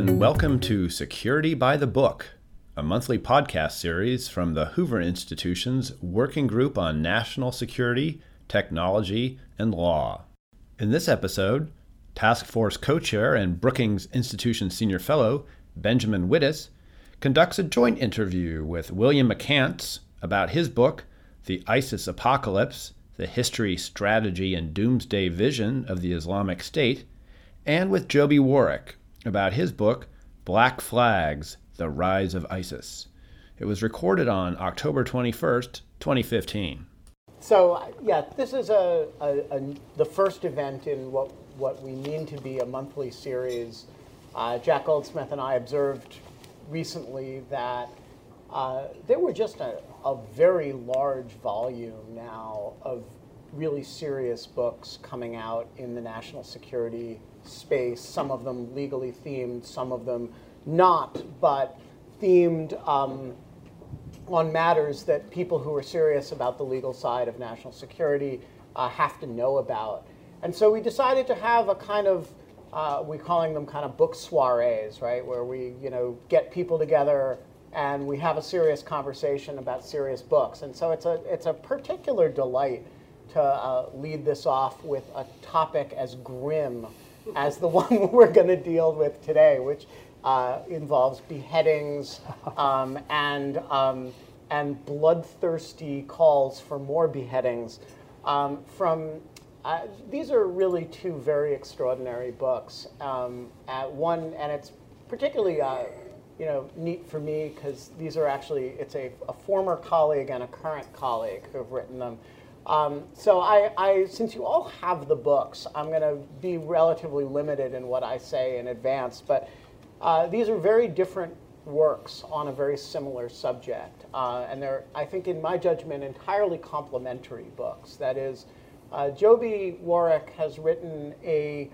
and welcome to Security by the Book, a monthly podcast series from the Hoover Institution's Working Group on National Security, Technology, and Law. In this episode, Task Force co chair and Brookings Institution Senior Fellow Benjamin Wittes conducts a joint interview with William McCants about his book, The ISIS Apocalypse The History, Strategy, and Doomsday Vision of the Islamic State, and with Joby Warrick about his book, Black Flags The Rise of ISIS. It was recorded on October 21st, 2015. So, yeah, this is a, a, a, the first event in what, what we mean to be a monthly series. Uh, Jack Goldsmith and I observed recently that uh, there were just a, a very large volume now of really serious books coming out in the national security space, some of them legally themed, some of them not, but themed um, on matters that people who are serious about the legal side of national security uh, have to know about. And so we decided to have a kind of, uh, we're calling them kind of book soirees, right, where we, you know, get people together and we have a serious conversation about serious books. And so it's a, it's a particular delight to uh, lead this off with a topic as grim as the one we're going to deal with today, which uh, involves beheadings um, and, um, and bloodthirsty calls for more beheadings. Um, from uh, these are really two very extraordinary books. Um, one, and it's particularly uh, you know neat for me because these are actually it's a, a former colleague and a current colleague who have written them. Um, so I, I, since you all have the books, I'm going to be relatively limited in what I say in advance. But uh, these are very different works on a very similar subject, uh, and they're, I think, in my judgment, entirely complementary books. That is, uh, Joby Warrick has written a,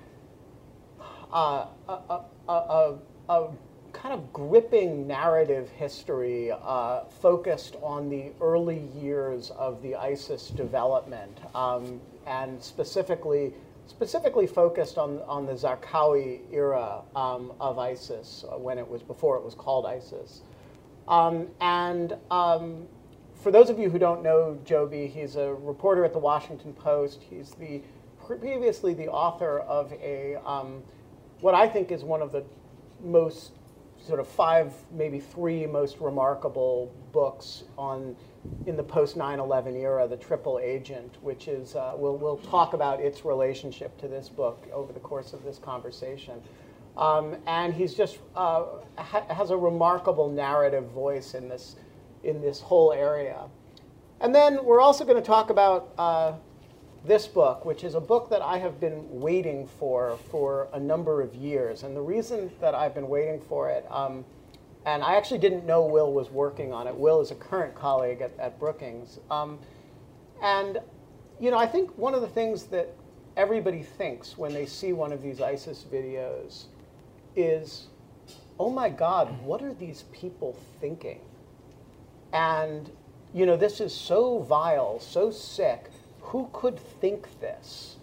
uh, a, a, a kind of gripping narrative history uh, focused on the early years of the ISIS development, um, and specifically specifically focused on, on the Zarqawi era um, of ISIS uh, when it was before it was called ISIS. Um, and um, for those of you who don't know Joby, he's a reporter at the Washington Post. He's the previously the author of a um, what I think is one of the most sort of five, maybe three most remarkable books on in the post 9/11 era, the Triple Agent, which is uh, we'll we'll talk about its relationship to this book over the course of this conversation. Um, and he's just uh, ha- has a remarkable narrative voice in this in this whole area. And then we're also going to talk about uh, this book, which is a book that I have been waiting for for a number of years. And the reason that I've been waiting for it, um, and I actually didn't know Will was working on it. Will is a current colleague at, at Brookings. Um, and, you know, I think one of the things that everybody thinks when they see one of these ISIS videos is, oh my God, what are these people thinking? And, you know, this is so vile, so sick who could think this?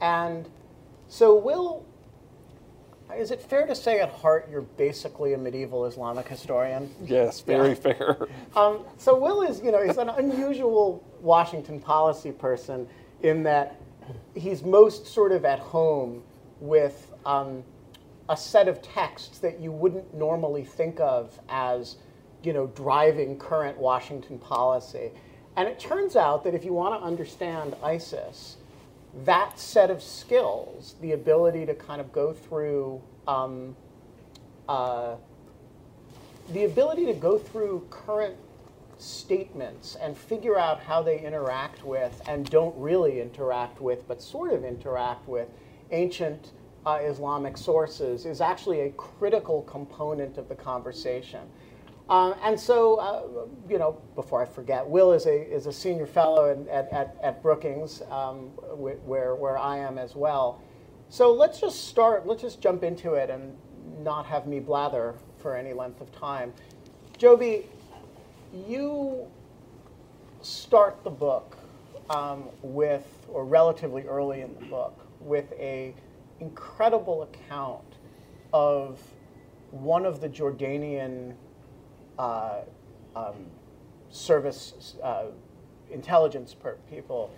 And so, Will, is it fair to say at heart you're basically a medieval Islamic historian? Yes, very yeah. fair. Um, so, Will is, you know, he's an unusual Washington policy person in that he's most sort of at home with um, a set of texts that you wouldn't normally think of as, you know, driving current Washington policy. And it turns out that if you want to understand ISIS, that set of skills, the ability to kind of go through, um, uh, the ability to go through current statements and figure out how they interact with and don't really interact with, but sort of interact with ancient uh, Islamic sources is actually a critical component of the conversation. Um, and so, uh, you know, before I forget, Will is a, is a senior fellow in, at, at, at, Brookings, um, where, where I am as well. So let's just start, let's just jump into it and not have me blather for any length of time. Joby, you start the book um, with, or relatively early in the book, with a incredible account of one of the Jordanian uh, um, service uh, intelligence people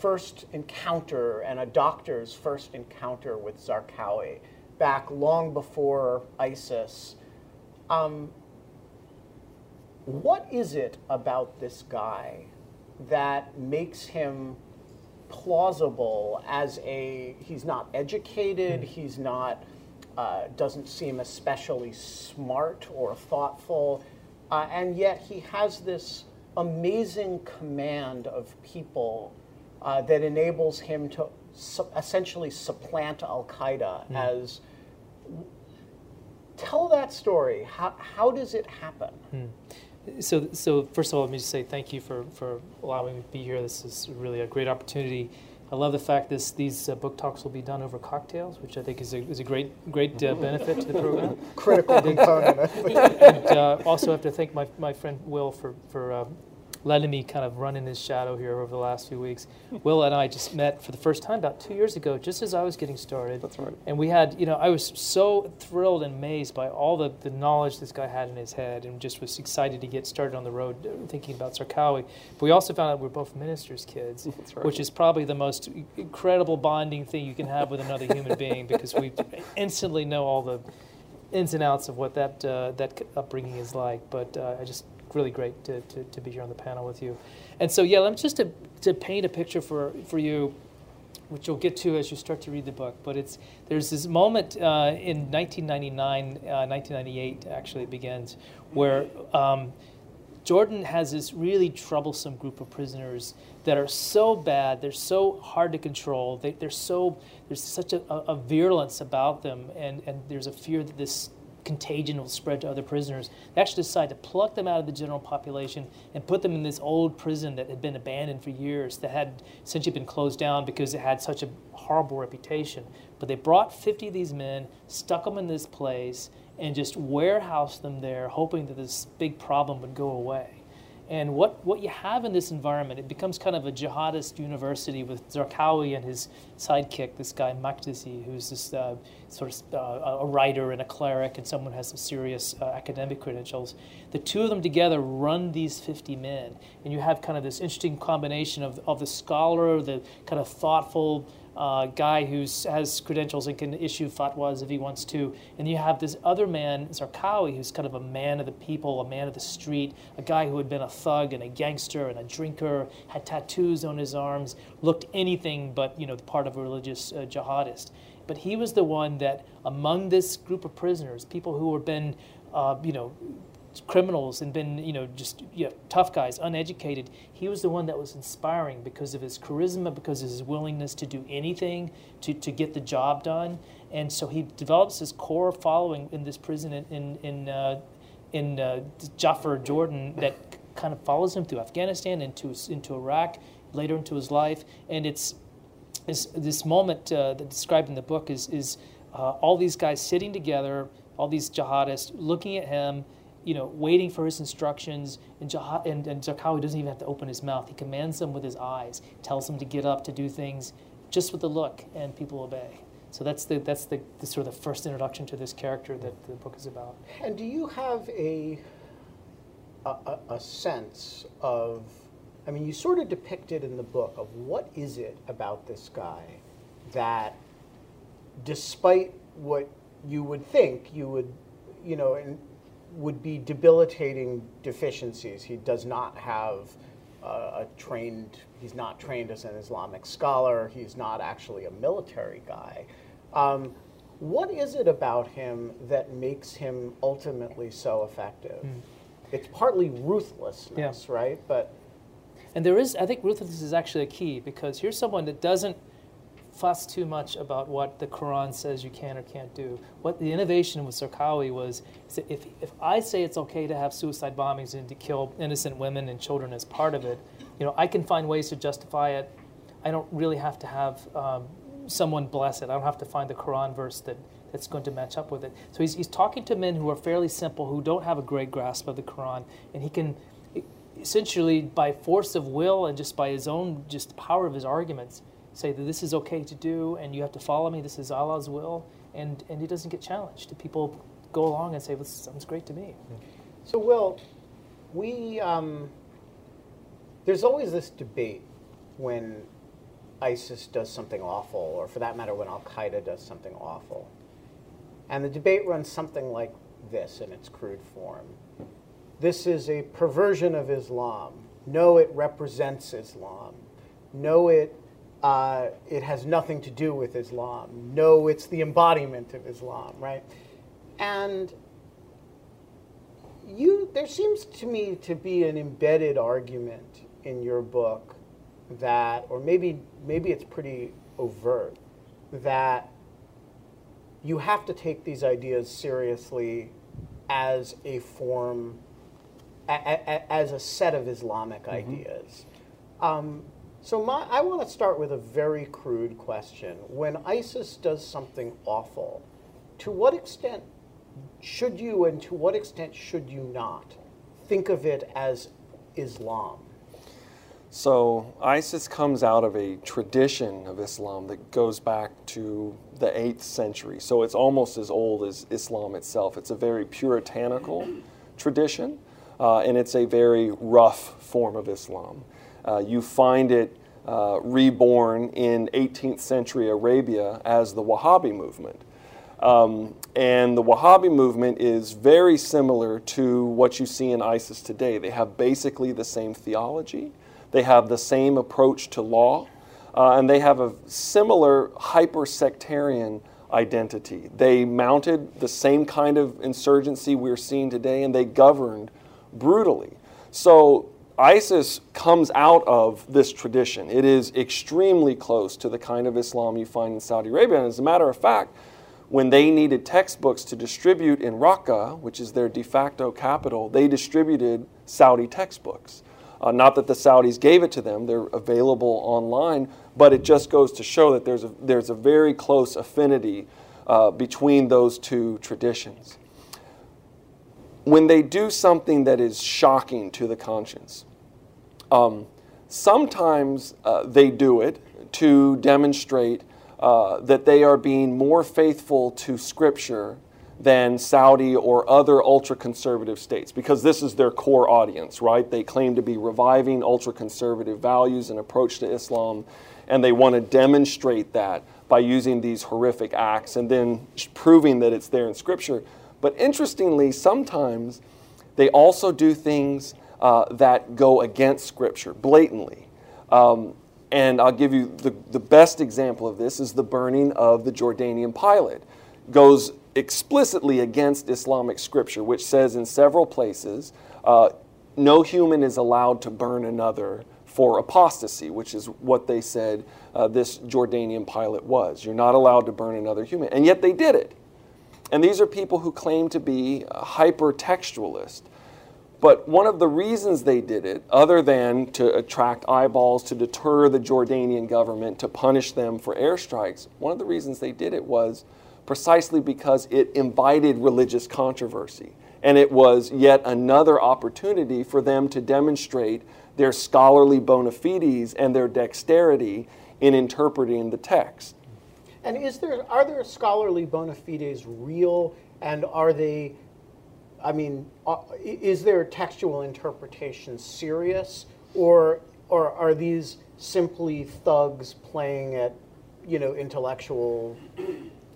first encounter and a doctor's first encounter with Zarqawi back long before ISIS. Um, what is it about this guy that makes him plausible as a he's not educated mm. he's not uh, doesn't seem especially smart or thoughtful uh, and yet he has this amazing command of people uh, that enables him to su- essentially supplant Al Qaeda mm. as. Tell that story. How, how does it happen? Mm. So, so first of all, let me just say thank you for, for allowing me to be here. This is really a great opportunity. I love the fact that these uh, book talks will be done over cocktails, which I think is a, is a great great uh, benefit to the program. Critical component. and uh, also have to thank my, my friend Will for for uh, letting me kind of run in his shadow here over the last few weeks. Will and I just met for the first time about two years ago, just as I was getting started. That's right. And we had, you know, I was so thrilled and amazed by all the, the knowledge this guy had in his head and just was excited to get started on the road uh, thinking about Zarqawi. But we also found out we're both ministers' kids, right. which is probably the most incredible bonding thing you can have with another human being because we instantly know all the ins and outs of what that uh, that upbringing is like. But uh, I just really great to, to, to, be here on the panel with you. And so, yeah, let me just to, to paint a picture for, for you, which you'll get to as you start to read the book. But it's there's this moment uh, in 1999, uh, 1998, actually, it begins, where um, Jordan has this really troublesome group of prisoners that are so bad, they're so hard to control, they, are so, there's such a, a, virulence about them, and, and there's a fear that this contagion will spread to other prisoners. They actually decided to pluck them out of the general population and put them in this old prison that had been abandoned for years, that had essentially been closed down because it had such a horrible reputation. But they brought 50 of these men, stuck them in this place, and just warehoused them there, hoping that this big problem would go away. And what, what you have in this environment, it becomes kind of a jihadist university with Zarqawi and his sidekick, this guy Makdisi, who's this uh, sort of uh, a writer and a cleric and someone who has some serious uh, academic credentials. The two of them together run these 50 men. And you have kind of this interesting combination of, of the scholar, the kind of thoughtful, uh, guy who has credentials and can issue fatwas if he wants to. And you have this other man, Zarqawi, who's kind of a man of the people, a man of the street, a guy who had been a thug and a gangster and a drinker, had tattoos on his arms, looked anything but you know the part of a religious uh, jihadist. But he was the one that, among this group of prisoners, people who had been, uh, you know, criminals and been, you know, just you know, tough guys, uneducated. He was the one that was inspiring because of his charisma, because of his willingness to do anything to, to get the job done. And so he develops his core following in this prison in, in, in, uh, in uh, Jafr, Jordan, that kind of follows him through Afghanistan, into, into Iraq, later into his life. And it's, it's this moment uh, that's described in the book is, is uh, all these guys sitting together, all these jihadists looking at him you know, waiting for his instructions, and, Jah- and, and doesn't even have to open his mouth. He commands them with his eyes, tells them to get up, to do things, just with a look, and people obey. So that's the that's the, the, sort of the first introduction to this character that the book is about. And do you have a a, a sense of, I mean, you sort of depicted in the book of what is it about this guy that, despite what you would think, you would, you know, and would be debilitating deficiencies. He does not have uh, a trained, he's not trained as an Islamic scholar, he's not actually a military guy. Um, what is it about him that makes him ultimately so effective? Mm. It's partly ruthlessness, yeah. right? But and there is, I think, ruthlessness is actually a key because here's someone that doesn't fuss too much about what the Quran says you can or can't do. What the innovation with Zarqawi was if, if I say it's okay to have suicide bombings and to kill innocent women and children as part of it, you know, I can find ways to justify it. I don't really have to have um, someone bless it. I don't have to find the Quran verse that, that's going to match up with it. So he's, he's talking to men who are fairly simple, who don't have a great grasp of the Quran, and he can essentially, by force of will and just by his own just power of his arguments, say that this is okay to do and you have to follow me, this is Allah's will, and, and he doesn't get challenged. People go along and say, well, this sounds great to me. So, Will, we um, there's always this debate when ISIS does something awful, or for that matter, when Al Qaeda does something awful. And the debate runs something like this in its crude form This is a perversion of Islam. No, it represents Islam. No, it, uh, it has nothing to do with Islam. No, it's the embodiment of Islam, right? And you, there seems to me to be an embedded argument in your book that, or maybe maybe it's pretty overt, that you have to take these ideas seriously as a form, a, a, as a set of Islamic mm-hmm. ideas. Um, so my, I want to start with a very crude question. When ISIS does something awful, to what extent should you and to what extent should you not think of it as Islam? So ISIS comes out of a tradition of Islam that goes back to the 8th century. So it's almost as old as Islam itself. It's a very puritanical tradition, uh, and it's a very rough form of Islam. Uh, you find it uh, reborn in 18th century Arabia as the Wahhabi movement. Um, and the Wahhabi movement is very similar to what you see in ISIS today. They have basically the same theology. They have the same approach to law, uh, and they have a similar hyper sectarian identity. They mounted the same kind of insurgency we're seeing today, and they governed brutally. So ISIS comes out of this tradition. It is extremely close to the kind of Islam you find in Saudi Arabia. And as a matter of fact, when they needed textbooks to distribute in Raqqa, which is their de facto capital, they distributed Saudi textbooks. Uh, not that the Saudis gave it to them, they're available online, but it just goes to show that there's a, there's a very close affinity uh, between those two traditions. When they do something that is shocking to the conscience, um, sometimes uh, they do it to demonstrate uh, that they are being more faithful to Scripture than Saudi or other ultra conservative states because this is their core audience, right? They claim to be reviving ultra conservative values and approach to Islam, and they want to demonstrate that by using these horrific acts and then proving that it's there in Scripture. But interestingly, sometimes they also do things uh, that go against Scripture blatantly. Um, and I'll give you the, the best example of this is the burning of the Jordanian pilot. Goes explicitly against Islamic scripture, which says in several places, uh, no human is allowed to burn another for apostasy, which is what they said uh, this Jordanian pilot was. You're not allowed to burn another human. And yet they did it. And these are people who claim to be uh, hyper textualist. But one of the reasons they did it, other than to attract eyeballs, to deter the Jordanian government, to punish them for airstrikes, one of the reasons they did it was precisely because it invited religious controversy. And it was yet another opportunity for them to demonstrate their scholarly bona fides and their dexterity in interpreting the text. And is there are there scholarly bona fides real? And are they I mean uh, is their textual interpretation serious? Or or are these simply thugs playing at you know intellectual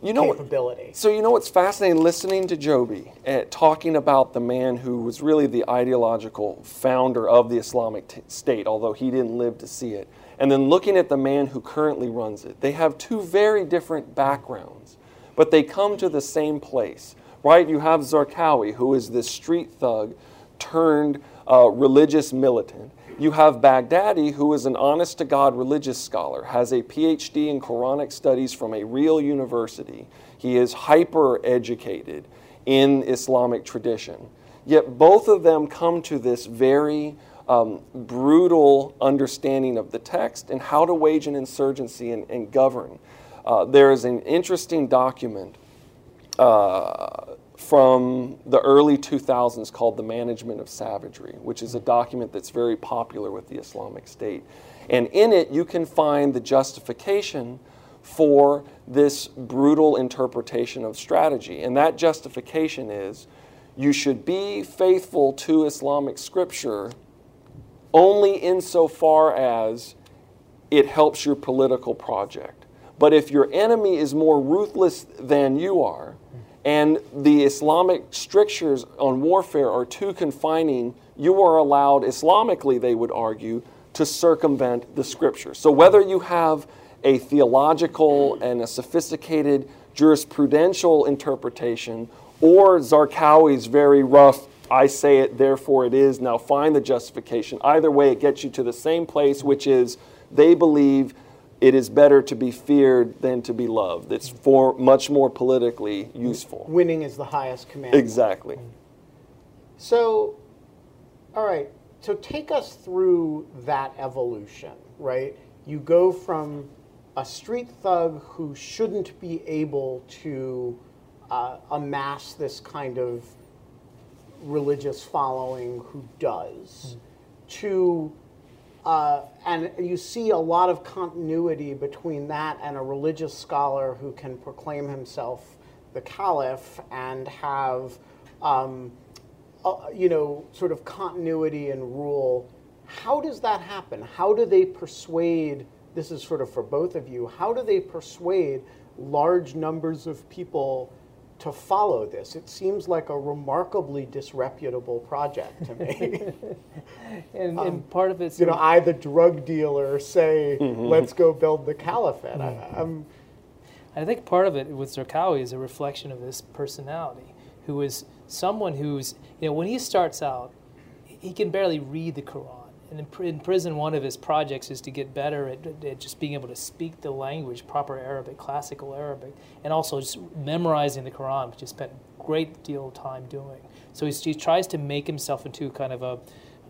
you know capability. so you know what's fascinating? Listening to Joby uh, talking about the man who was really the ideological founder of the Islamic t- State, although he didn't live to see it, and then looking at the man who currently runs it. They have two very different backgrounds, but they come to the same place, right? You have Zarqawi, who is this street thug turned uh, religious militant. You have Baghdadi, who is an honest to God religious scholar, has a PhD in Quranic studies from a real university. He is hyper educated in Islamic tradition. Yet both of them come to this very um, brutal understanding of the text and how to wage an insurgency and, and govern. Uh, there is an interesting document uh, from the early 2000s called The Management of Savagery, which is a document that's very popular with the Islamic State. And in it, you can find the justification for this brutal interpretation of strategy. And that justification is you should be faithful to Islamic scripture only insofar as it helps your political project. But if your enemy is more ruthless than you are, and the Islamic strictures on warfare are too confining, you are allowed, Islamically, they would argue, to circumvent the scriptures. So whether you have a theological and a sophisticated jurisprudential interpretation or Zarqawi's very rough, I say it, therefore it is, now find the justification. Either way, it gets you to the same place, which is they believe it is better to be feared than to be loved. It's for much more politically useful. Winning is the highest command. Exactly. So, all right. So take us through that evolution, right? You go from a street thug who shouldn't be able to uh, amass this kind of religious following who does, to uh, and you see a lot of continuity between that and a religious scholar who can proclaim himself the caliph and have, um, uh, you know, sort of continuity and rule. How does that happen? How do they persuade? This is sort of for both of you. How do they persuade large numbers of people to follow this. It seems like a remarkably disreputable project to me. and, um, and, part of it's you know I the drug dealer say let's go build the caliphate. I, am I think part of it with Zarqawi is a reflection of this personality, who is someone who's you know when he starts out, he can barely read the Quran and in, in, prison, one of his projects is to get better at, at, just being able to speak the language, proper Arabic, classical Arabic, and also just memorizing the Quran, which he spent a great deal of time doing. So he tries to make himself into kind of a,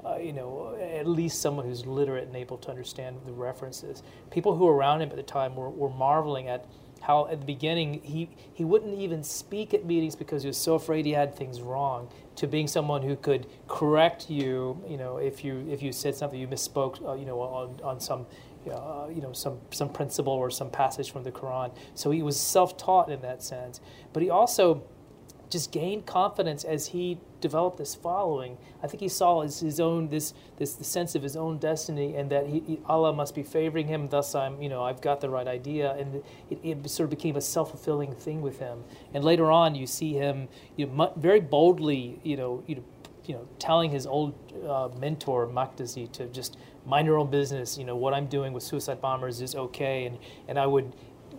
uh, you know, at least someone who's literate and able to understand the references. People who were around him at the time were, were marveling at how at the beginning he, he wouldn't even speak at meetings because he was so afraid he had things wrong to being someone who could correct you you know if you if you said something you misspoke uh, you know on, on some uh, you know some some principle or some passage from the Quran. So he was self-taught in that sense. But he also just gained confidence as he developed this following. I think he saw his, his own this this the sense of his own destiny and that he, he, Allah must be favoring him. Thus, I'm you know I've got the right idea, and it, it sort of became a self fulfilling thing with him. And later on, you see him you know, very boldly you know you know you know telling his old uh, mentor Makdisi to just mind your own business. You know what I'm doing with suicide bombers is okay, and and I would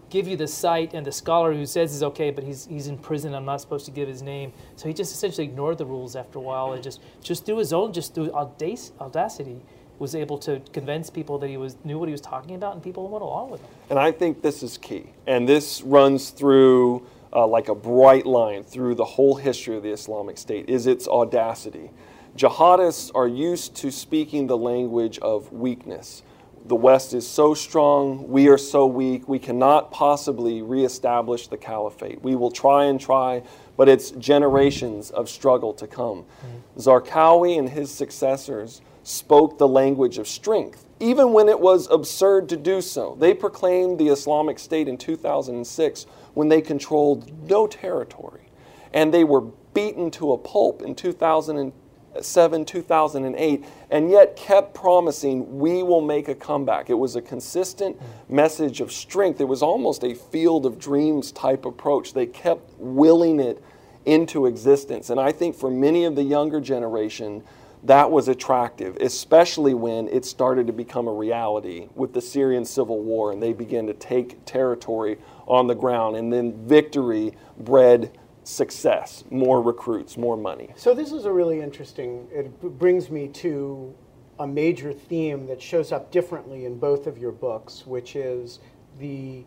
give you the site and the scholar who says is okay, but he's, he's in prison. I'm not supposed to give his name. So he just essentially ignored the rules after a while and just, just through his own, just through audacity, was able to convince people that he was knew what he was talking about, and people went along with him. And I think this is key. And this runs through uh, like a bright line through the whole history of the Islamic State is its audacity. Jihadists are used to speaking the language of weakness the West is so strong, we are so weak, we cannot possibly reestablish the caliphate. We will try and try, but it's generations of struggle to come. Mm-hmm. Zarqawi and his successors spoke the language of strength, even when it was absurd to do so. They proclaimed the Islamic State in 2006 when they controlled no territory, and they were beaten to a pulp in 2002 7, 2008, and yet kept promising, we will make a comeback. It was a consistent message of strength. It was almost a field of dreams type approach. They kept willing it into existence. And I think for many of the younger generation, that was attractive, especially when it started to become a reality with the Syrian civil war and they began to take territory on the ground. And then victory bred success, more recruits, more money. So this is a really interesting. It brings me to a major theme that shows up differently in both of your books, which is the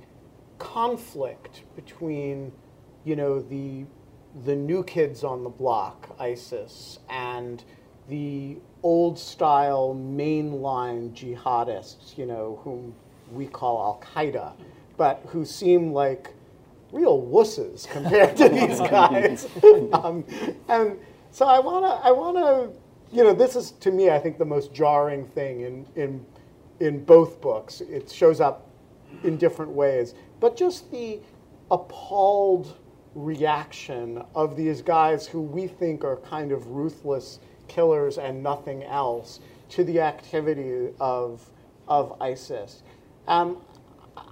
conflict between, you know, the the new kids on the block, ISIS, and the old style mainline jihadists, you know, whom we call Al Qaeda, but who seem like real wusses compared to these guys. um, and so I want to, I want to, you know, this is to me, I think, the most jarring thing in in in both books. It shows up in different ways. But just the appalled reaction of these guys who we think are kind of ruthless killers and nothing else to the activity of, of ISIS. Um,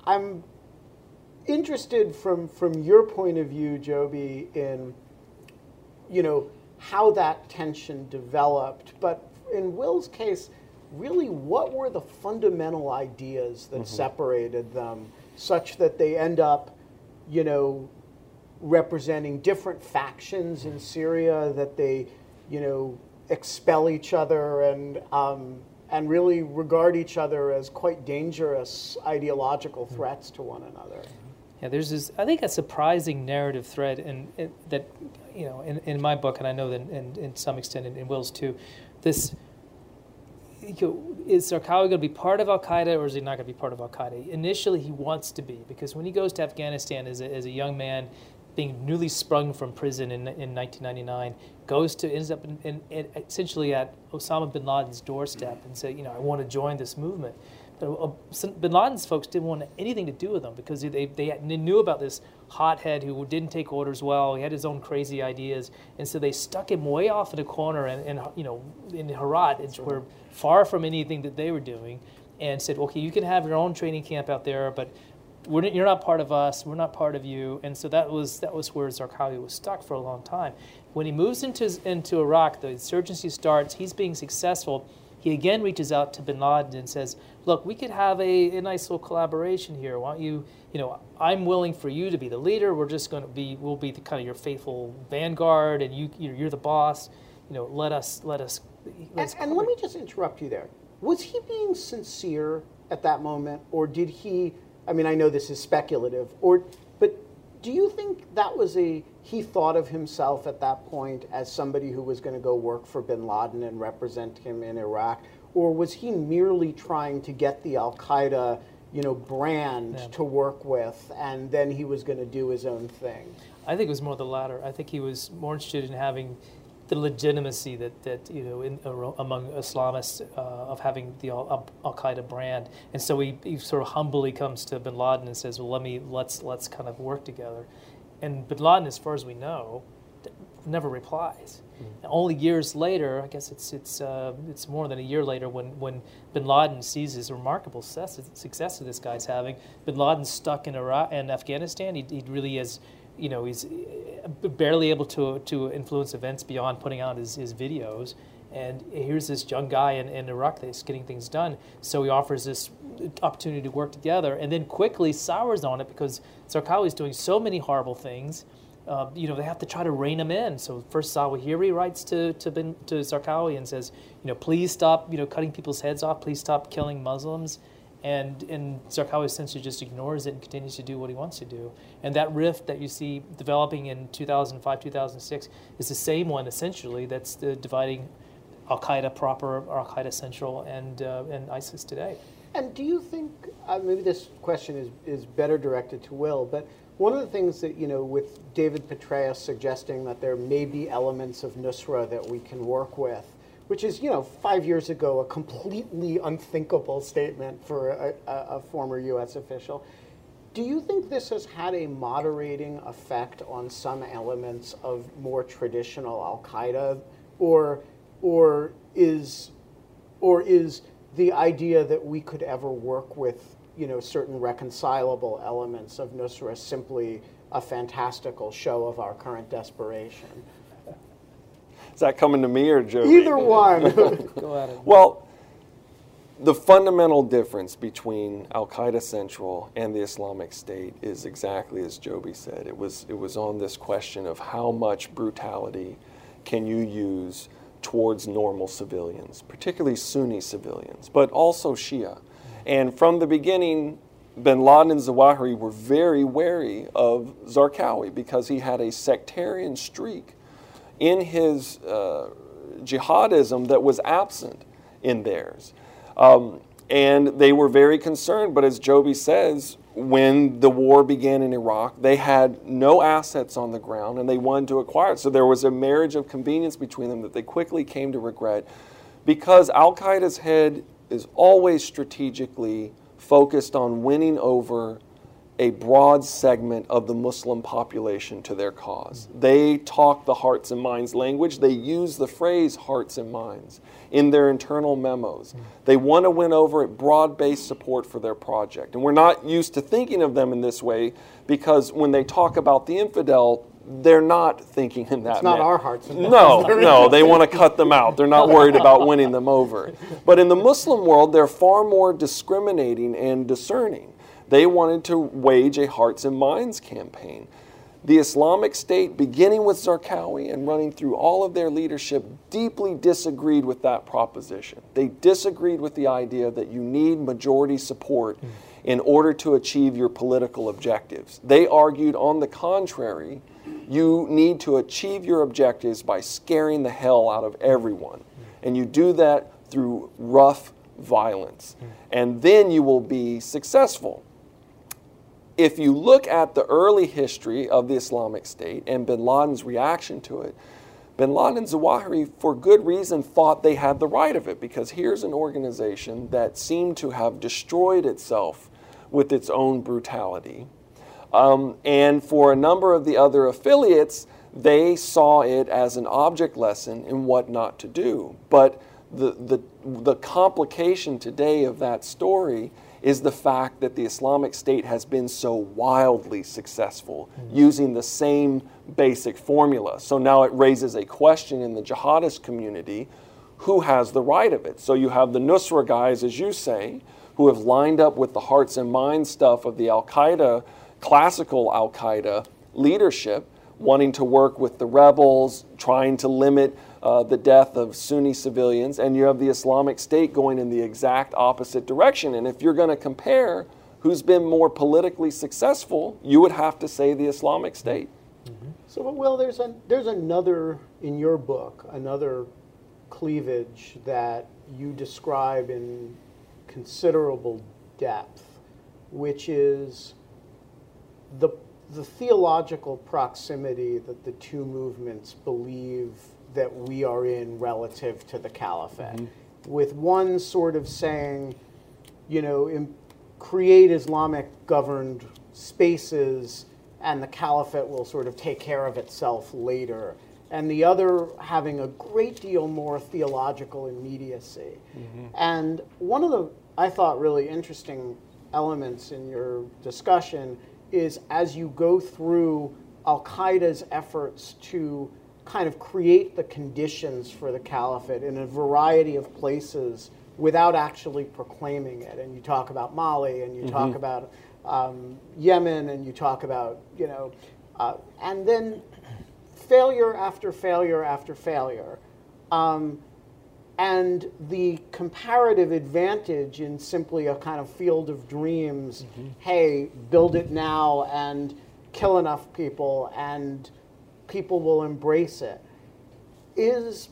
I'm interested from, from your point of view, Joby, in you know how that tension developed. But in Will's case, really, what were the fundamental ideas that mm-hmm. separated them, such that they end up, you know, representing different factions in Syria, that they, you know, expel each other and um, and really regard each other as quite dangerous ideological mm-hmm. threats to one another. Yeah, there's this. I think a surprising narrative thread in that, you know, in, in my book, and I know that in, in some extent in, in Will's too, this. Is Zarqawi going to be part of Al Qaeda or is he not going to be part of Al Qaeda? Initially, he wants to be because when he goes to Afghanistan as a, as a young man, being newly sprung from prison in, in 1999, goes to ends up in, in, essentially at Osama bin Laden's doorstep and say, you know, I want to join this movement. Uh, bin Laden's folks didn't want anything to do with him because they, they, they knew about this hothead who didn't take orders well. He had his own crazy ideas, and so they stuck him way off in a corner and, and you know in Herat, it's where far from anything that they were doing, and said, okay, you can have your own training camp out there, but you're not part of us. We're not part of you. And so that was that was where Zarqawi was stuck for a long time. When he moves into into Iraq, the insurgency starts. He's being successful. He again reaches out to Bin Laden and says, "Look, we could have a, a nice little collaboration here. Why don't you? You know, I'm willing for you to be the leader. We're just going to be we'll be the kind of your faithful vanguard, and you you're the boss. You know, let us let us." And, and let me just interrupt you there. Was he being sincere at that moment, or did he? I mean, I know this is speculative, or do you think that was a he thought of himself at that point as somebody who was going to go work for bin Laden and represent him in Iraq, or was he merely trying to get the Al Qaeda, you know, brand yeah. to work with, and then he was going to do his own thing? I think it was more the latter. I think he was more interested in having the legitimacy that, that you know in, among Islamists uh, of having the Al, Qaeda brand, and so he, he sort of humbly comes to Bin Laden and says, "Well, let me let's let's kind of work together." And Bin Laden, as far as we know, never replies. Mm-hmm. Only years later, I guess it's it's uh, it's more than a year later when when Bin Laden sees his remarkable success, success that this guy's having. Bin Laden's stuck in Iraq and Afghanistan. He, he really has you know, he's uh, barely able to, to influence events beyond putting out his, his videos. And here's this young guy in, in Iraq that's getting things done. So he offers this opportunity to work together and then quickly sours on it because Zarqawi is doing so many horrible things. Uh, you know, they have to try to rein him in. So first Zawahiri writes to, to, bin, to Zarqawi and says, you know, please stop, you know, cutting people's heads off. Please stop killing Muslims and and Zarqawi essentially just ignores it and continues to do what he wants to do. And that rift that you see developing in 2005, 2006 is the same one essentially that's the dividing Al Qaeda proper, Al Qaeda Central, and uh, and ISIS today. And do you think uh, maybe this question is is better directed to Will, but one of the things that you know with David Petraeus suggesting that there may be elements of Nusra that we can work with which is, you know, five years ago, a completely unthinkable statement for a, a, former U.S. official. Do you think this has had a moderating effect on some elements of more traditional Al Qaeda, or, or is, or is the idea that we could ever work with, you know, certain reconcilable elements of Nusra simply a fantastical show of our current desperation? Is that coming to me or Joe? Either one. Go ahead. Well, the fundamental difference between Al Qaeda Central and the Islamic State is exactly as Joby said. It was it was on this question of how much brutality can you use towards normal civilians, particularly Sunni civilians, but also Shia. And from the beginning, bin Laden and Zawahiri were very wary of Zarqawi because he had a sectarian streak in his uh, jihadism that was absent in theirs. Um, and they were very concerned, but as Joby says, when the war began in Iraq, they had no assets on the ground and they wanted to acquire it. So there was a marriage of convenience between them that they quickly came to regret because Al Qaeda's head is always strategically focused on winning over a broad segment of the Muslim population to their cause. They talk the hearts and minds language. They use the phrase hearts and minds in their internal memos. They want to win over a broad based support for their project. And we're not used to thinking of them in this way because when they talk about the infidel, they're not thinking in that It's not manner. our hearts and No, no, they want to cut them out. They're not worried about winning them over. But in the Muslim world, they're far more discriminating and discerning. They wanted to wage a hearts and minds campaign. The Islamic State, beginning with Zarqawi and running through all of their leadership, deeply disagreed with that proposition. They disagreed with the idea that you need majority support mm. in order to achieve your political objectives. They argued, on the contrary, you need to achieve your objectives by scaring the hell out of everyone. Mm. And you do that through rough violence. Mm. And then you will be successful if you look at the early history of the Islamic State and bin Laden's reaction to it, bin Laden and Zawahiri, for good reason, thought they had the right of it because here's an organization that seemed to have destroyed itself with its own brutality. Um, and for a number of the other affiliates, they saw it as an object lesson in what not to do. But the, the, the complication today of that story is the fact that the Islamic State has been so wildly successful using the same basic formula. So now it raises a question in the jihadist community who has the right of it? So you have the Nusra guys, as you say, who have lined up with the hearts and minds stuff of the Al Qaeda, classical Al Qaeda leadership, wanting to work with the rebels, trying to limit uh, the death of Sunni civilians, and you have the Islamic State going in the exact opposite direction. And if you're going to compare who's been more politically successful, you would have to say the Islamic State. So, well, there's there's another in your book, another cleavage that you describe in considerable depth, which is the the theological proximity that the two movements believe that we are in relative to the caliphate, mm-hmm. with one sort of saying, you know, im- create Islamic governed spaces and the caliphate will sort of take care of itself later. And the other having a great deal more theological immediacy. Mm-hmm. And one of the, I thought, really interesting elements in your discussion is as you go through Al Qaeda's efforts to kind of create the conditions for the caliphate in a variety of places without actually proclaiming it. And you talk about Mali, and you talk about um, Yemen, and you talk about, you know, uh, and then failure after failure after failure. Um, and the comparative advantage in simply a kind of field of dreams hey, build it now and kill enough people, and people will embrace it is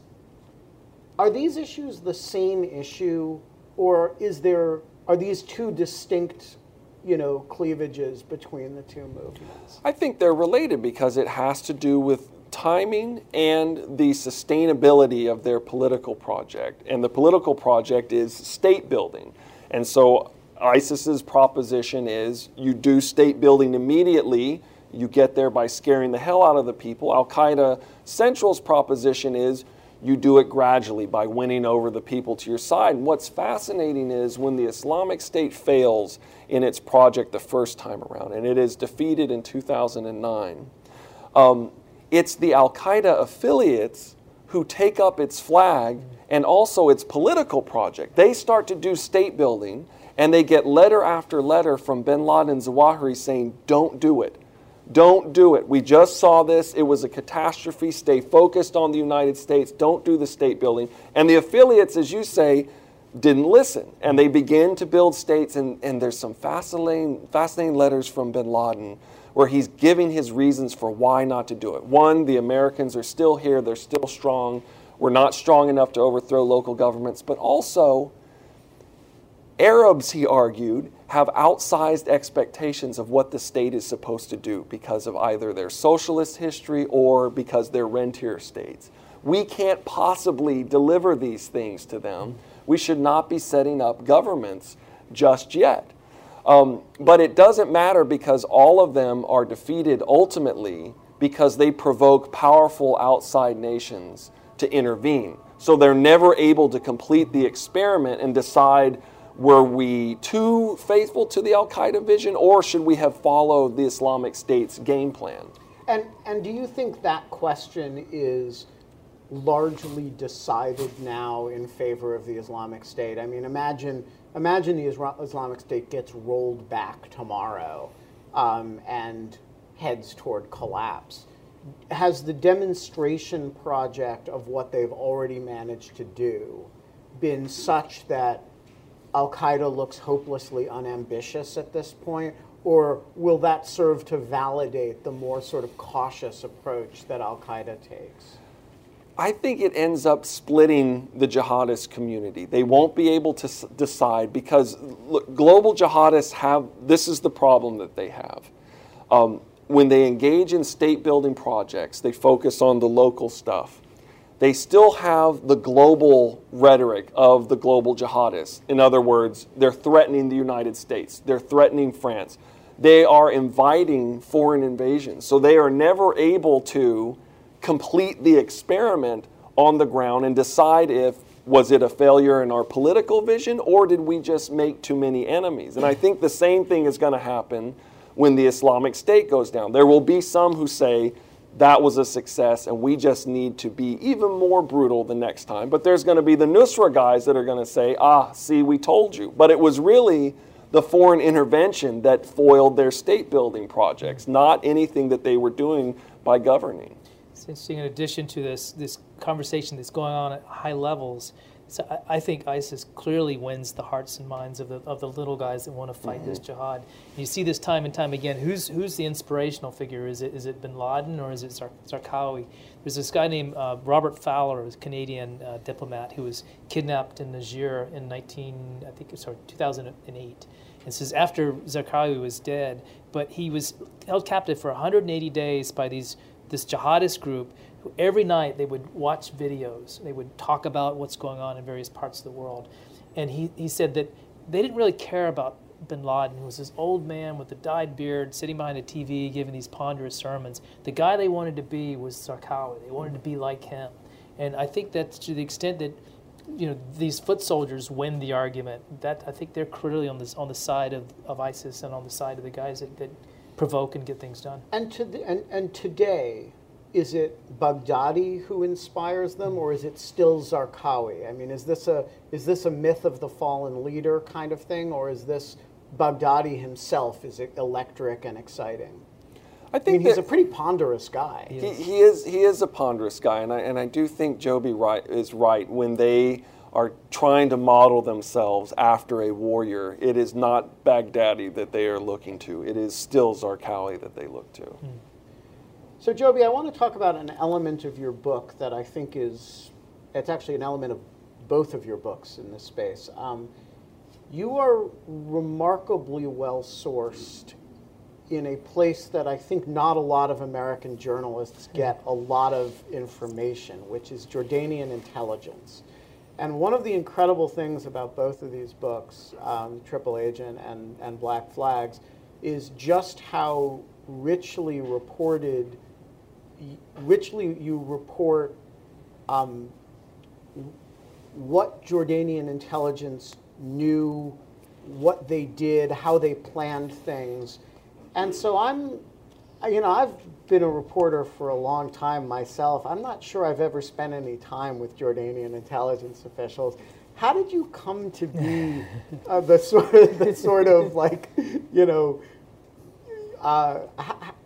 are these issues the same issue or is there are these two distinct you know cleavages between the two movements I think they're related because it has to do with timing and the sustainability of their political project. And the political project is state building. And so ISIS's proposition is you do state building immediately, you get there by scaring the hell out of the people. Al Qaeda Central's proposition is you do it gradually by winning over the people to your side. And what's fascinating is when the Islamic State fails in its project the first time around, and it is defeated in 2009, um, it's the Al Qaeda affiliates who take up its flag and also its political project. They start to do state building, and they get letter after letter from bin Laden Zawahiri saying, Don't do it. Don't do it. We just saw this. It was a catastrophe. Stay focused on the United States. Don't do the state building. And the affiliates, as you say, didn't listen. And they began to build states. And, and there's some fascinating, fascinating letters from bin Laden where he's giving his reasons for why not to do it. One, the Americans are still here, they're still strong. We're not strong enough to overthrow local governments. But also, Arabs, he argued, have outsized expectations of what the state is supposed to do because of either their socialist history or because they're rentier states. We can't possibly deliver these things to them. We should not be setting up governments just yet. Um, but it doesn't matter because all of them are defeated ultimately because they provoke powerful outside nations to intervene. So they're never able to complete the experiment and decide were we too faithful to the Al Qaeda vision or should we have followed the Islamic State's game plan? And, and do you think that question is largely decided now in favor of the Islamic State? I mean, imagine, imagine the Islamic State gets rolled back tomorrow um, and heads toward collapse. Has the demonstration project of what they've already managed to do been such that Al Qaeda looks hopelessly unambitious at this point? Or will that serve to validate the more sort of cautious approach that Al Qaeda takes? I think it ends up splitting the jihadist community. They won't be able to s- decide because look, global jihadists have this is the problem that they have. Um, when they engage in state building projects, they focus on the local stuff they still have the global rhetoric of the global jihadists. In other words, they're threatening the United States, they're threatening France. They are inviting foreign invasions. So they are never able to complete the experiment on the ground and decide if was it a failure in our political vision or did we just make too many enemies? And I think the same thing is going to happen when the Islamic State goes down. There will be some who say, that was a success, and we just need to be even more brutal the next time. But there's going to be the Nusra guys that are going to say, ah, see, we told you. But it was really the foreign intervention that foiled their state building projects, not anything that they were doing by governing. It's interesting, in addition to this, this conversation that's going on at high levels, so I, I, think ISIS clearly wins the hearts and minds of the of the little guys that want to fight mm-hmm. this jihad. And you see this time and time again. Who's who's the inspirational figure? Is it is it Bin Laden or is it Zar- Zarqawi? There's this guy named uh, Robert Fowler, a Canadian uh, diplomat who was kidnapped in Niger in 19 I think sorry 2008. And says after Zarqawi was dead, but he was held captive for 180 days by these this jihadist group every night they would watch videos. They would talk about what's going on in various parts of the world. And he, he said that they didn't really care about bin Laden, who was this old man with a dyed beard sitting behind a TV giving these ponderous sermons. The guy they wanted to be was Zarqawi. They wanted to be like him. And I think that to the extent that you know these foot soldiers win the argument, that I think they're clearly on this on the side of, of ISIS and on the side of the guys that, that provoke and get things done. And to the, and, and today, is it Baghdadi who inspires them, or is it still Zarqawi? I mean, is this a is this a myth of the fallen leader kind of thing, or is this Baghdadi himself is it electric and exciting? I think I mean, he's a pretty ponderous guy. He, he, is he is a ponderous guy, and I and I do think Joby Warrick is right when they are trying to model themselves after a warrior. It is not Baghdadi that they are looking to. It is still Zarqawi that they look to. Mm. So, Joby, I want to talk about an element of your book that I think is, it's actually an element of both of your books in this space. Um, you are remarkably well sourced in a place that I think not a lot of American journalists get a lot of information, which is Jordanian intelligence. And one of the incredible things about both of these books, um, Triple Agent and, and Black Flags, is just how richly reported richly you report um, what Jordanian intelligence knew, what they did, how they planned things. And so I'm, you know, I've been a reporter for a long time myself. I'm not sure I've ever spent any time with Jordanian intelligence officials. How did you come to be uh, the sort of, the sort of like, you know, uh,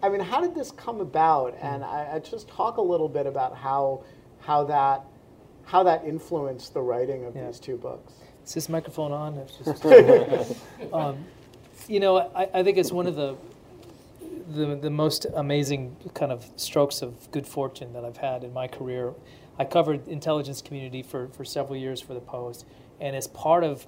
I mean, how did this come about? And I, I, just talk a little bit about how how that how that influenced the writing of yeah. these two books. Is this microphone on? Just, um, you know, I, I, think it's one of the, the the most amazing kind of strokes of good fortune that I've had in my career. I covered intelligence community for, for several years for the Post, and as part of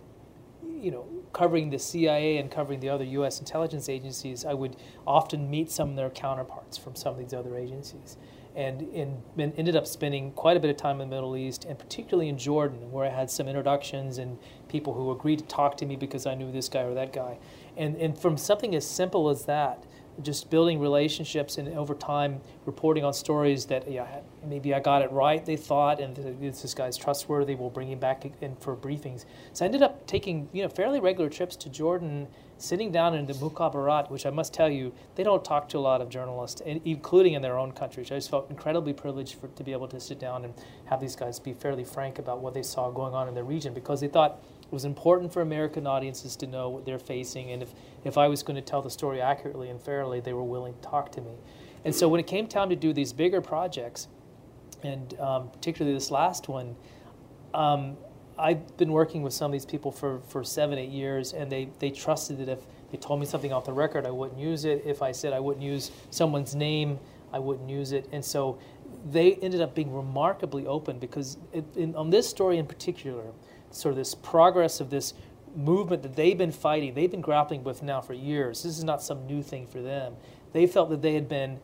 you know, covering the CIA and covering the other U.S. intelligence agencies, I would often meet some of their counterparts from some of these other agencies. And, ended up spending quite a bit of time in the Middle East, and particularly in Jordan, where I had some introductions and people who agreed to talk to me because I knew this guy or that guy. And, and from something as simple as that, just building relationships and over time reporting on stories that yeah maybe I got it right they thought and this guy's trustworthy we'll bring him back in for briefings. So I ended up taking you know fairly regular trips to Jordan sitting down in the Mukhabarat which I must tell you they don't talk to a lot of journalists including in their own countries I just felt incredibly privileged for, to be able to sit down and have these guys be fairly frank about what they saw going on in their region because they thought it was important for American audiences to know what they're facing, and if, if I was going to tell the story accurately and fairly, they were willing to talk to me. And so when it came time to do these bigger projects, and um, particularly this last one, um, I've been working with some of these people for, for seven, eight years, and they, they trusted that if they told me something off the record, I wouldn't use it. If I said I wouldn't use someone's name, I wouldn't use it. And so they ended up being remarkably open because it, in, on this story in particular, sort of this progress of this movement that they've been fighting, they've been grappling with now for years. This is not some new thing for them. They felt that they had been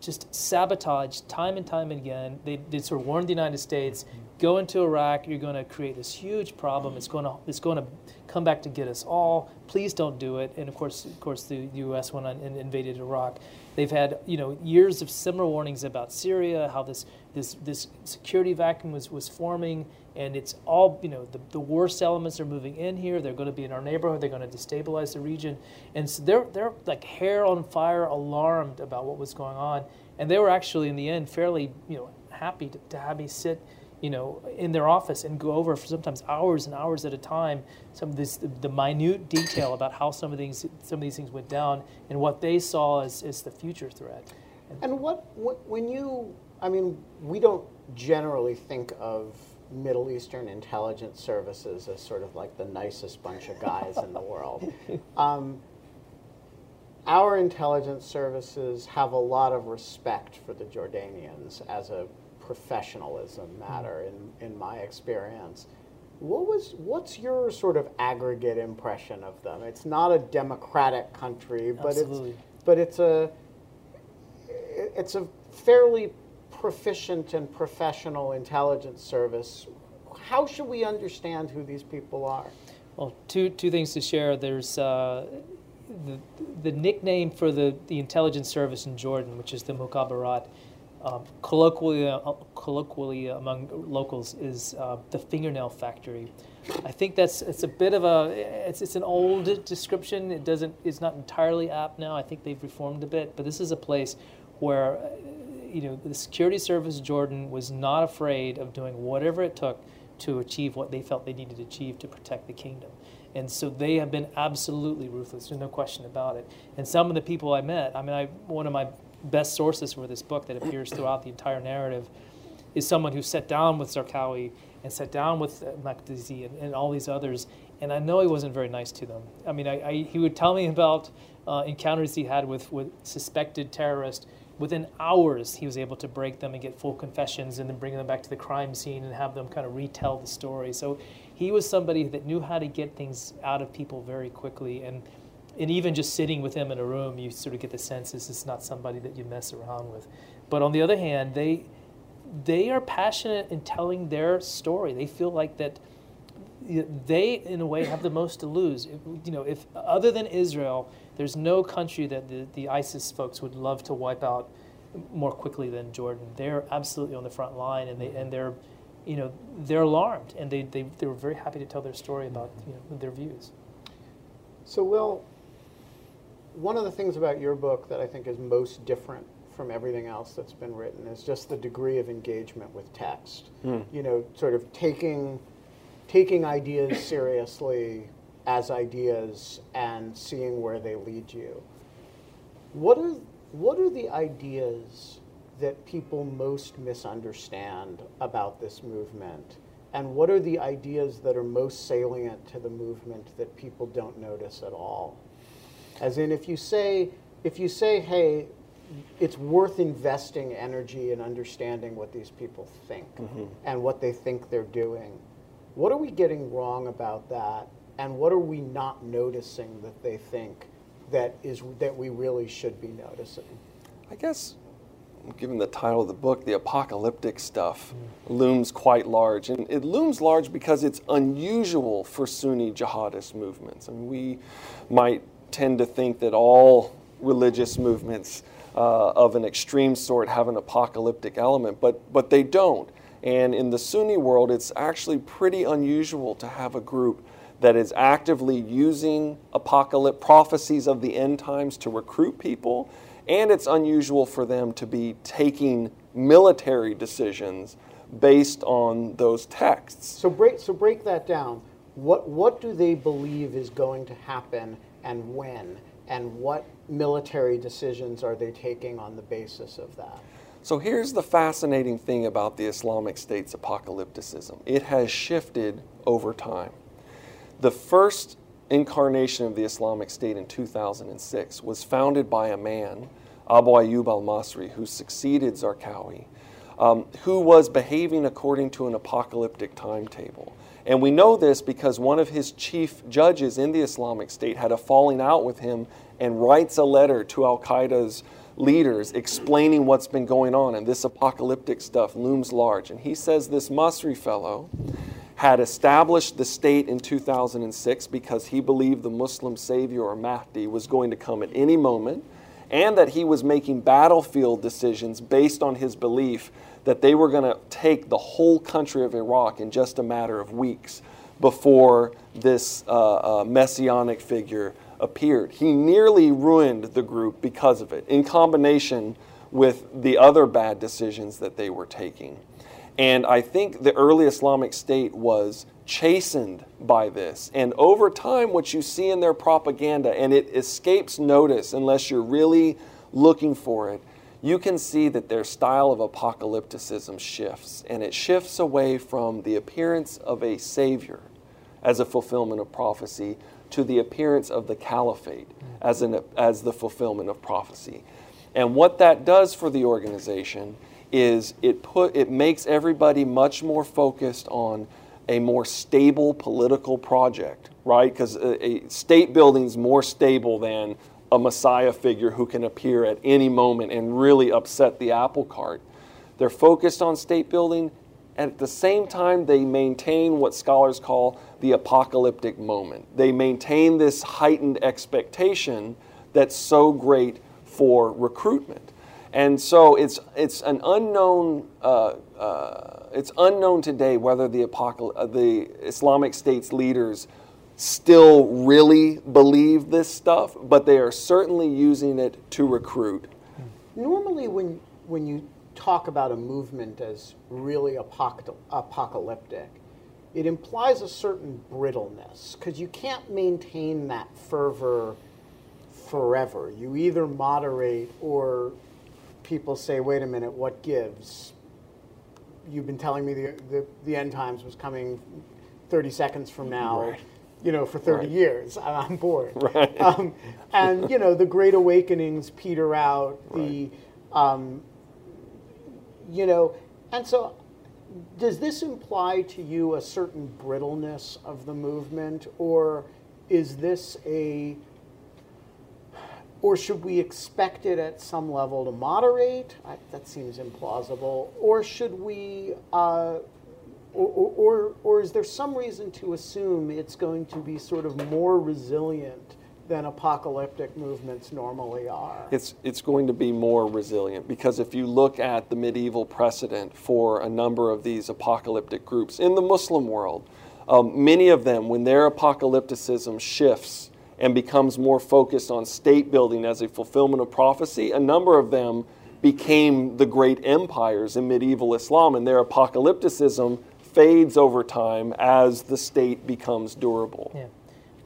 just sabotaged time and time again. They, they sort of warned the United States, go into Iraq, you're going to create this huge problem. It's going to it's going to come back to get us all. Please don't do it. And of course, of course, the U.S. went on and invaded Iraq. They've had you know years of similar warnings about Syria, how this this this security vacuum was was forming and it's all you know the, the worst elements are moving in here. They're going to be in our neighborhood. They're going to destabilize the region. And so they're they're like hair on fire alarmed about what was going on. And they were actually in the end fairly you know happy to, to have me sit you know in their office and go over for sometimes hours and hours at a time some of this the minute detail about how some of these some of these things went down and what they saw as, as the future threat. And what, what when you i mean we don't generally think of Middle Eastern intelligence services as sort of like the nicest bunch of guys in the world. Um, our intelligence services have a lot of respect for the Jordanians as a professionalism matter, in, in my experience. What was what's your sort of aggregate impression of them? It's not a democratic country, but Absolutely. it's but it's a it's a fairly proficient and professional intelligence service, how should we understand who these people are? Well, two, two things to share. There's uh, the, the nickname for the, the intelligence service in Jordan, which is the Mukhabarat, um, colloquially, uh, colloquially among locals, is uh, the fingernail factory. I think that's it's a bit of a it's, it's an old description. It doesn't it's not entirely apt now. I think they've reformed a bit, but this is a place where you know, the security service Jordan was not afraid of doing whatever it took to achieve what they felt they needed to achieve to protect the kingdom. And so they have been absolutely ruthless. There's no question about it. And some of the people I met, I mean, I, one of my best sources for this book that appears throughout the entire narrative is someone who sat down with Zarqawi and sat down with Makdisi and, and, all these others. And I know he wasn't very nice to them. I mean, I, I, he would tell me about uh, encounters he had with, with suspected terrorists within hours he was able to break them and get full confessions and then bring them back to the crime scene and have them kind of retell the story. So he was somebody that knew how to get things out of people very quickly. And and even just sitting with him in a room you sort of get the sense this is not somebody that you mess around with. But on the other hand they they are passionate in telling their story. They feel like that they in a way have the most to lose. You know if other than israel there's no country that the, the ISIS folks would love to wipe out more quickly than Jordan. They're absolutely on the front line, and they and they're, you know, they're alarmed, and they they they were very happy to tell their story about you know, their views. So, Will, one of the things about your book that I think is most different from everything else that's been written is just the degree of engagement with text. Mm. You know, sort of taking taking ideas seriously as ideas and seeing where they lead you. What are what are the ideas that people most misunderstand about this movement? And what are the ideas that are most salient to the movement that people don't notice at all? As in if you say if you say, hey, it's worth investing energy in understanding what these people think mm-hmm. and what they think they're doing. What are we getting wrong about that and what are we not noticing that they think that is that we really should be noticing? I guess, given the title of the book, the apocalyptic stuff looms quite large. And it looms large because it's unusual for Sunni jihadist movements. I mean, we might tend to think that all religious movements uh, of an extreme sort have an apocalyptic element, but, but they don't. And in the Sunni world, it's actually pretty unusual to have a group that is actively using apocalypse prophecies of the end times to recruit people, and it's unusual for them to be taking military decisions based on those texts. So break so break that down. What what do they believe is going to happen and when? And what military decisions are they taking on the basis of that? So here's the fascinating thing about the Islamic State's apocalypticism it has shifted over time. The first incarnation of the Islamic State in 2006 was founded by a man, Abu Ayyub al Masri, who succeeded Zarqawi, um, who was behaving according to an apocalyptic timetable. And we know this because one of his chief judges in the Islamic State had a falling out with him and writes a letter to Al Qaeda's leaders explaining what's been going on. And this apocalyptic stuff looms large. And he says this Masri fellow had established the state in 2006 because he believed the Muslim savior or Mahdi was going to come at any moment, and that he was making battlefield decisions based on his belief that they were going to take the whole country of Iraq in just a matter of weeks before this uh, uh, messianic figure appeared. He nearly ruined the group because of it, in combination with the other bad decisions that they were taking. And I think the early Islamic State was chastened by this. And over time, what you see in their propaganda, and it escapes notice unless you're really looking for it, you can see that their style of apocalypticism shifts. And it shifts away from the appearance of a savior as a fulfillment of prophecy to the appearance of the caliphate as, an, as the fulfillment of prophecy. And what that does for the organization is it put it makes everybody much more focused on a more stable political project, right? Because a, a, state building is more stable than a messiah figure who can appear at any moment and really upset the apple cart. They're focused on state building, and at the same time, they maintain what scholars call the apocalyptic moment. They maintain this heightened expectation that's so great for recruitment. And so it's, it's an unknown, uh, uh, it's unknown today whether the, apocal- uh, the Islamic State's leaders still really believe this stuff, but they are certainly using it to recruit. Normally, when, when you talk about a movement as really apoc- apocalyptic, it implies a certain brittleness because you can't maintain that fervor forever. You either moderate or people say, wait a minute, what gives? You've been telling me the, the, the end times was coming 30 seconds from now. Right. You know, for 30 Right. years, I'm bored. Right. Um, and, you know, the Great Awakenings peter out, the, um, you know, and so does this imply to you a certain brittleness of the movement, or is this a, or should we expect it at some level to moderate? I, that seems implausible. Or should we, uh, or, or, or, is there some reason to assume it's going to be sort of more resilient than apocalyptic movements normally are? It's, it's going to be more resilient because if you look at the medieval precedent for a number of these apocalyptic groups in the Muslim world, um, many of them, when their apocalypticism shifts and becomes more focused on state building as a fulfillment of prophecy, a number of them became the great empires in medieval Islam, and their apocalypticism fades over time as the state becomes durable. Yeah.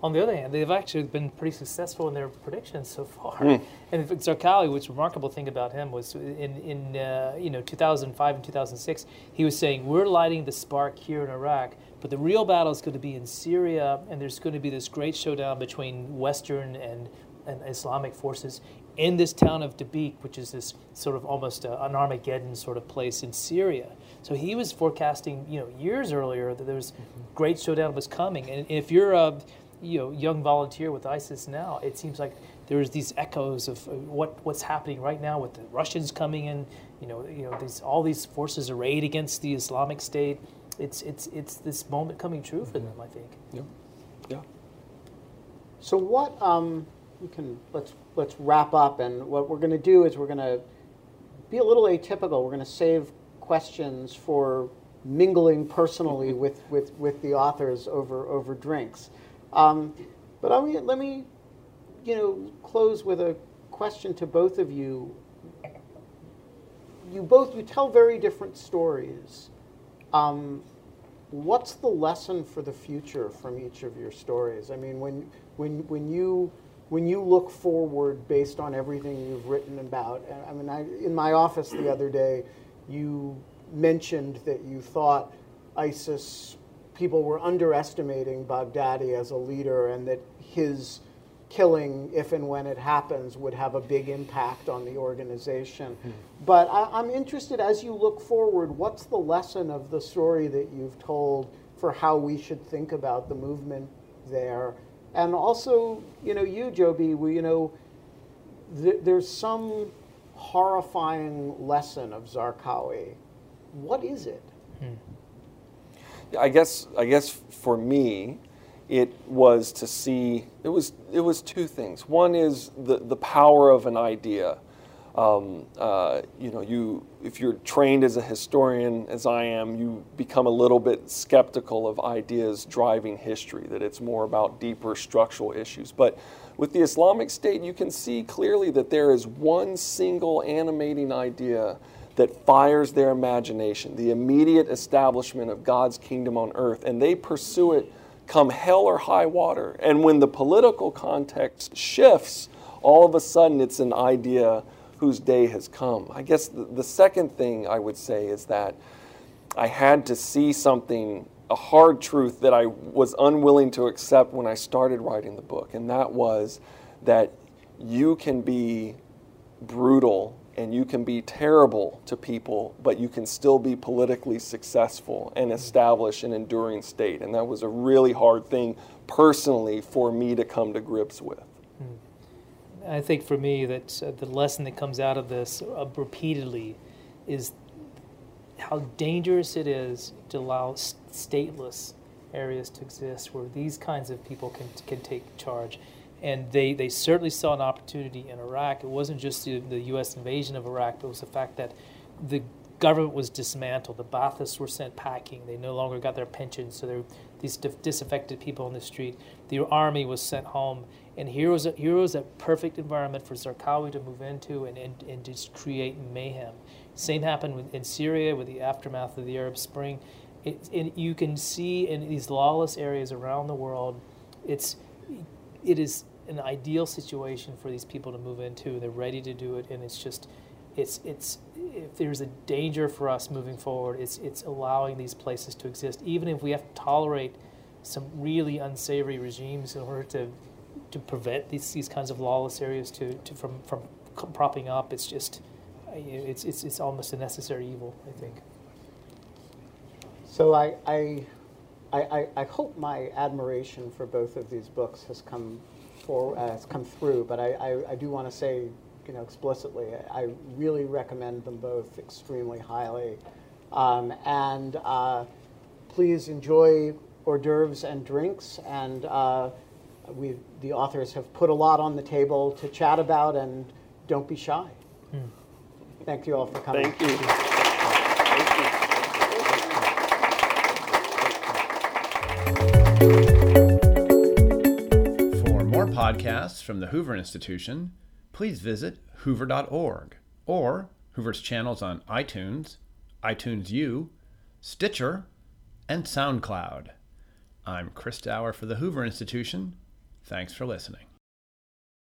On the other hand, they've actually been pretty successful in their predictions so far. And in fact, Zarqawi, which remarkable thing about him was in, in uh, you know 2005 and 2006, he was saying we're lighting the spark here in Iraq, but the real battle is going to be in Syria, and there's going to be this great showdown between Western and, and Islamic forces in this town of Dabiq, which is this sort of almost a, an Armageddon sort of place in Syria. So he was forecasting, you know, years earlier that there was mm-hmm. great showdown was coming. And if you're a you know young volunteer with ISIS now, it seems like there's these echoes of what what's happening right now with the Russians coming in. You know, you know, these all these forces arrayed against the Islamic State. It's it's it's this moment coming true for them. I think. Yeah. Yeah. So what? Um, we can let's let's wrap up, and what we're going to do is we're going to be a little atypical. We're going to save questions for mingling personally with, with, with the authors over over drinks. Um, but I mean, let me, you know, close with a question to both of you. You both you tell very different stories. Um, what's the lesson for the future from each of your stories? I mean, when when when you when you look forward based on everything you've written about, I mean, I, in my office the other day, you mentioned that you thought ISIS people were underestimating Baghdadi as a leader and that his killing, if and when it happens, would have a big impact on the organization. Mm. But I, am interested, as you look forward, what's the lesson of the story that you've told for how we should think about the movement there? And also, you know, you, Joby, we, you know, th- there's some horrifying lesson of Zarqawi. What is it? Hmm. I guess I guess for me, it was to see it was it was two things. One is the the power of an idea. Um, uh, you know, you if you're trained as a historian, as I am, you become a little bit skeptical of ideas driving history. That it's more about deeper structural issues. But with the Islamic State, you can see clearly that there is one single animating idea that fires their imagination, the immediate establishment of God's kingdom on earth, and they pursue it come hell or high water. And when the political context shifts, all of a sudden it's an idea whose day has come. I guess the, the second thing I would say is that I had to see something, a hard truth that I was unwilling to accept when I started writing the book, and that was that you can be brutal and you can be terrible to people, but you can still be politically successful and establish an enduring state. And that was a really hard thing personally for me to come to grips with. Hmm. I think for me that uh, the lesson that comes out of this uh, repeatedly is how dangerous it is to allow stateless areas to exist where these kinds of people can, can take charge and they, they certainly saw an opportunity in Iraq. It wasn't just the, the U.S. invasion of Iraq, but it was the fact that the government was dismantled. The Baathists were sent packing. They no longer got their pensions, so these disaffected people on the street. The army was sent home, and here was a, here was a perfect environment for Zarqawi to move into and, and, and just create mayhem. Same happened with, in Syria with the aftermath of the Arab Spring. It, you can see in these lawless areas around the world, it's it is an ideal situation for these people to move into. They're ready to do it, and it's just, it's it's if there's a danger for us moving forward, it's it's allowing these places to exist, even if we have to tolerate some really unsavory regimes in order to to prevent these these kinds of lawless areas to, to from from propping up. It's just it's it's it's almost a necessary evil, I think. So I I I, I, hope my admiration for both of these books has come for uh, has come through, but I, I, I do want to say, you know, explicitly, I really recommend them both extremely highly, um, and uh, please enjoy hors d'oeuvres and drinks, and uh, we the authors have put a lot on the table to chat about, and don't be shy. Mm. Thank you all for coming. Thank you. Thank you. Podcasts from the Hoover Institution, please visit hoover.org or Hoover's channels on iTunes, iTunes U, Stitcher, and SoundCloud. I'm Chris Dower for the Hoover Institution. Thanks for listening.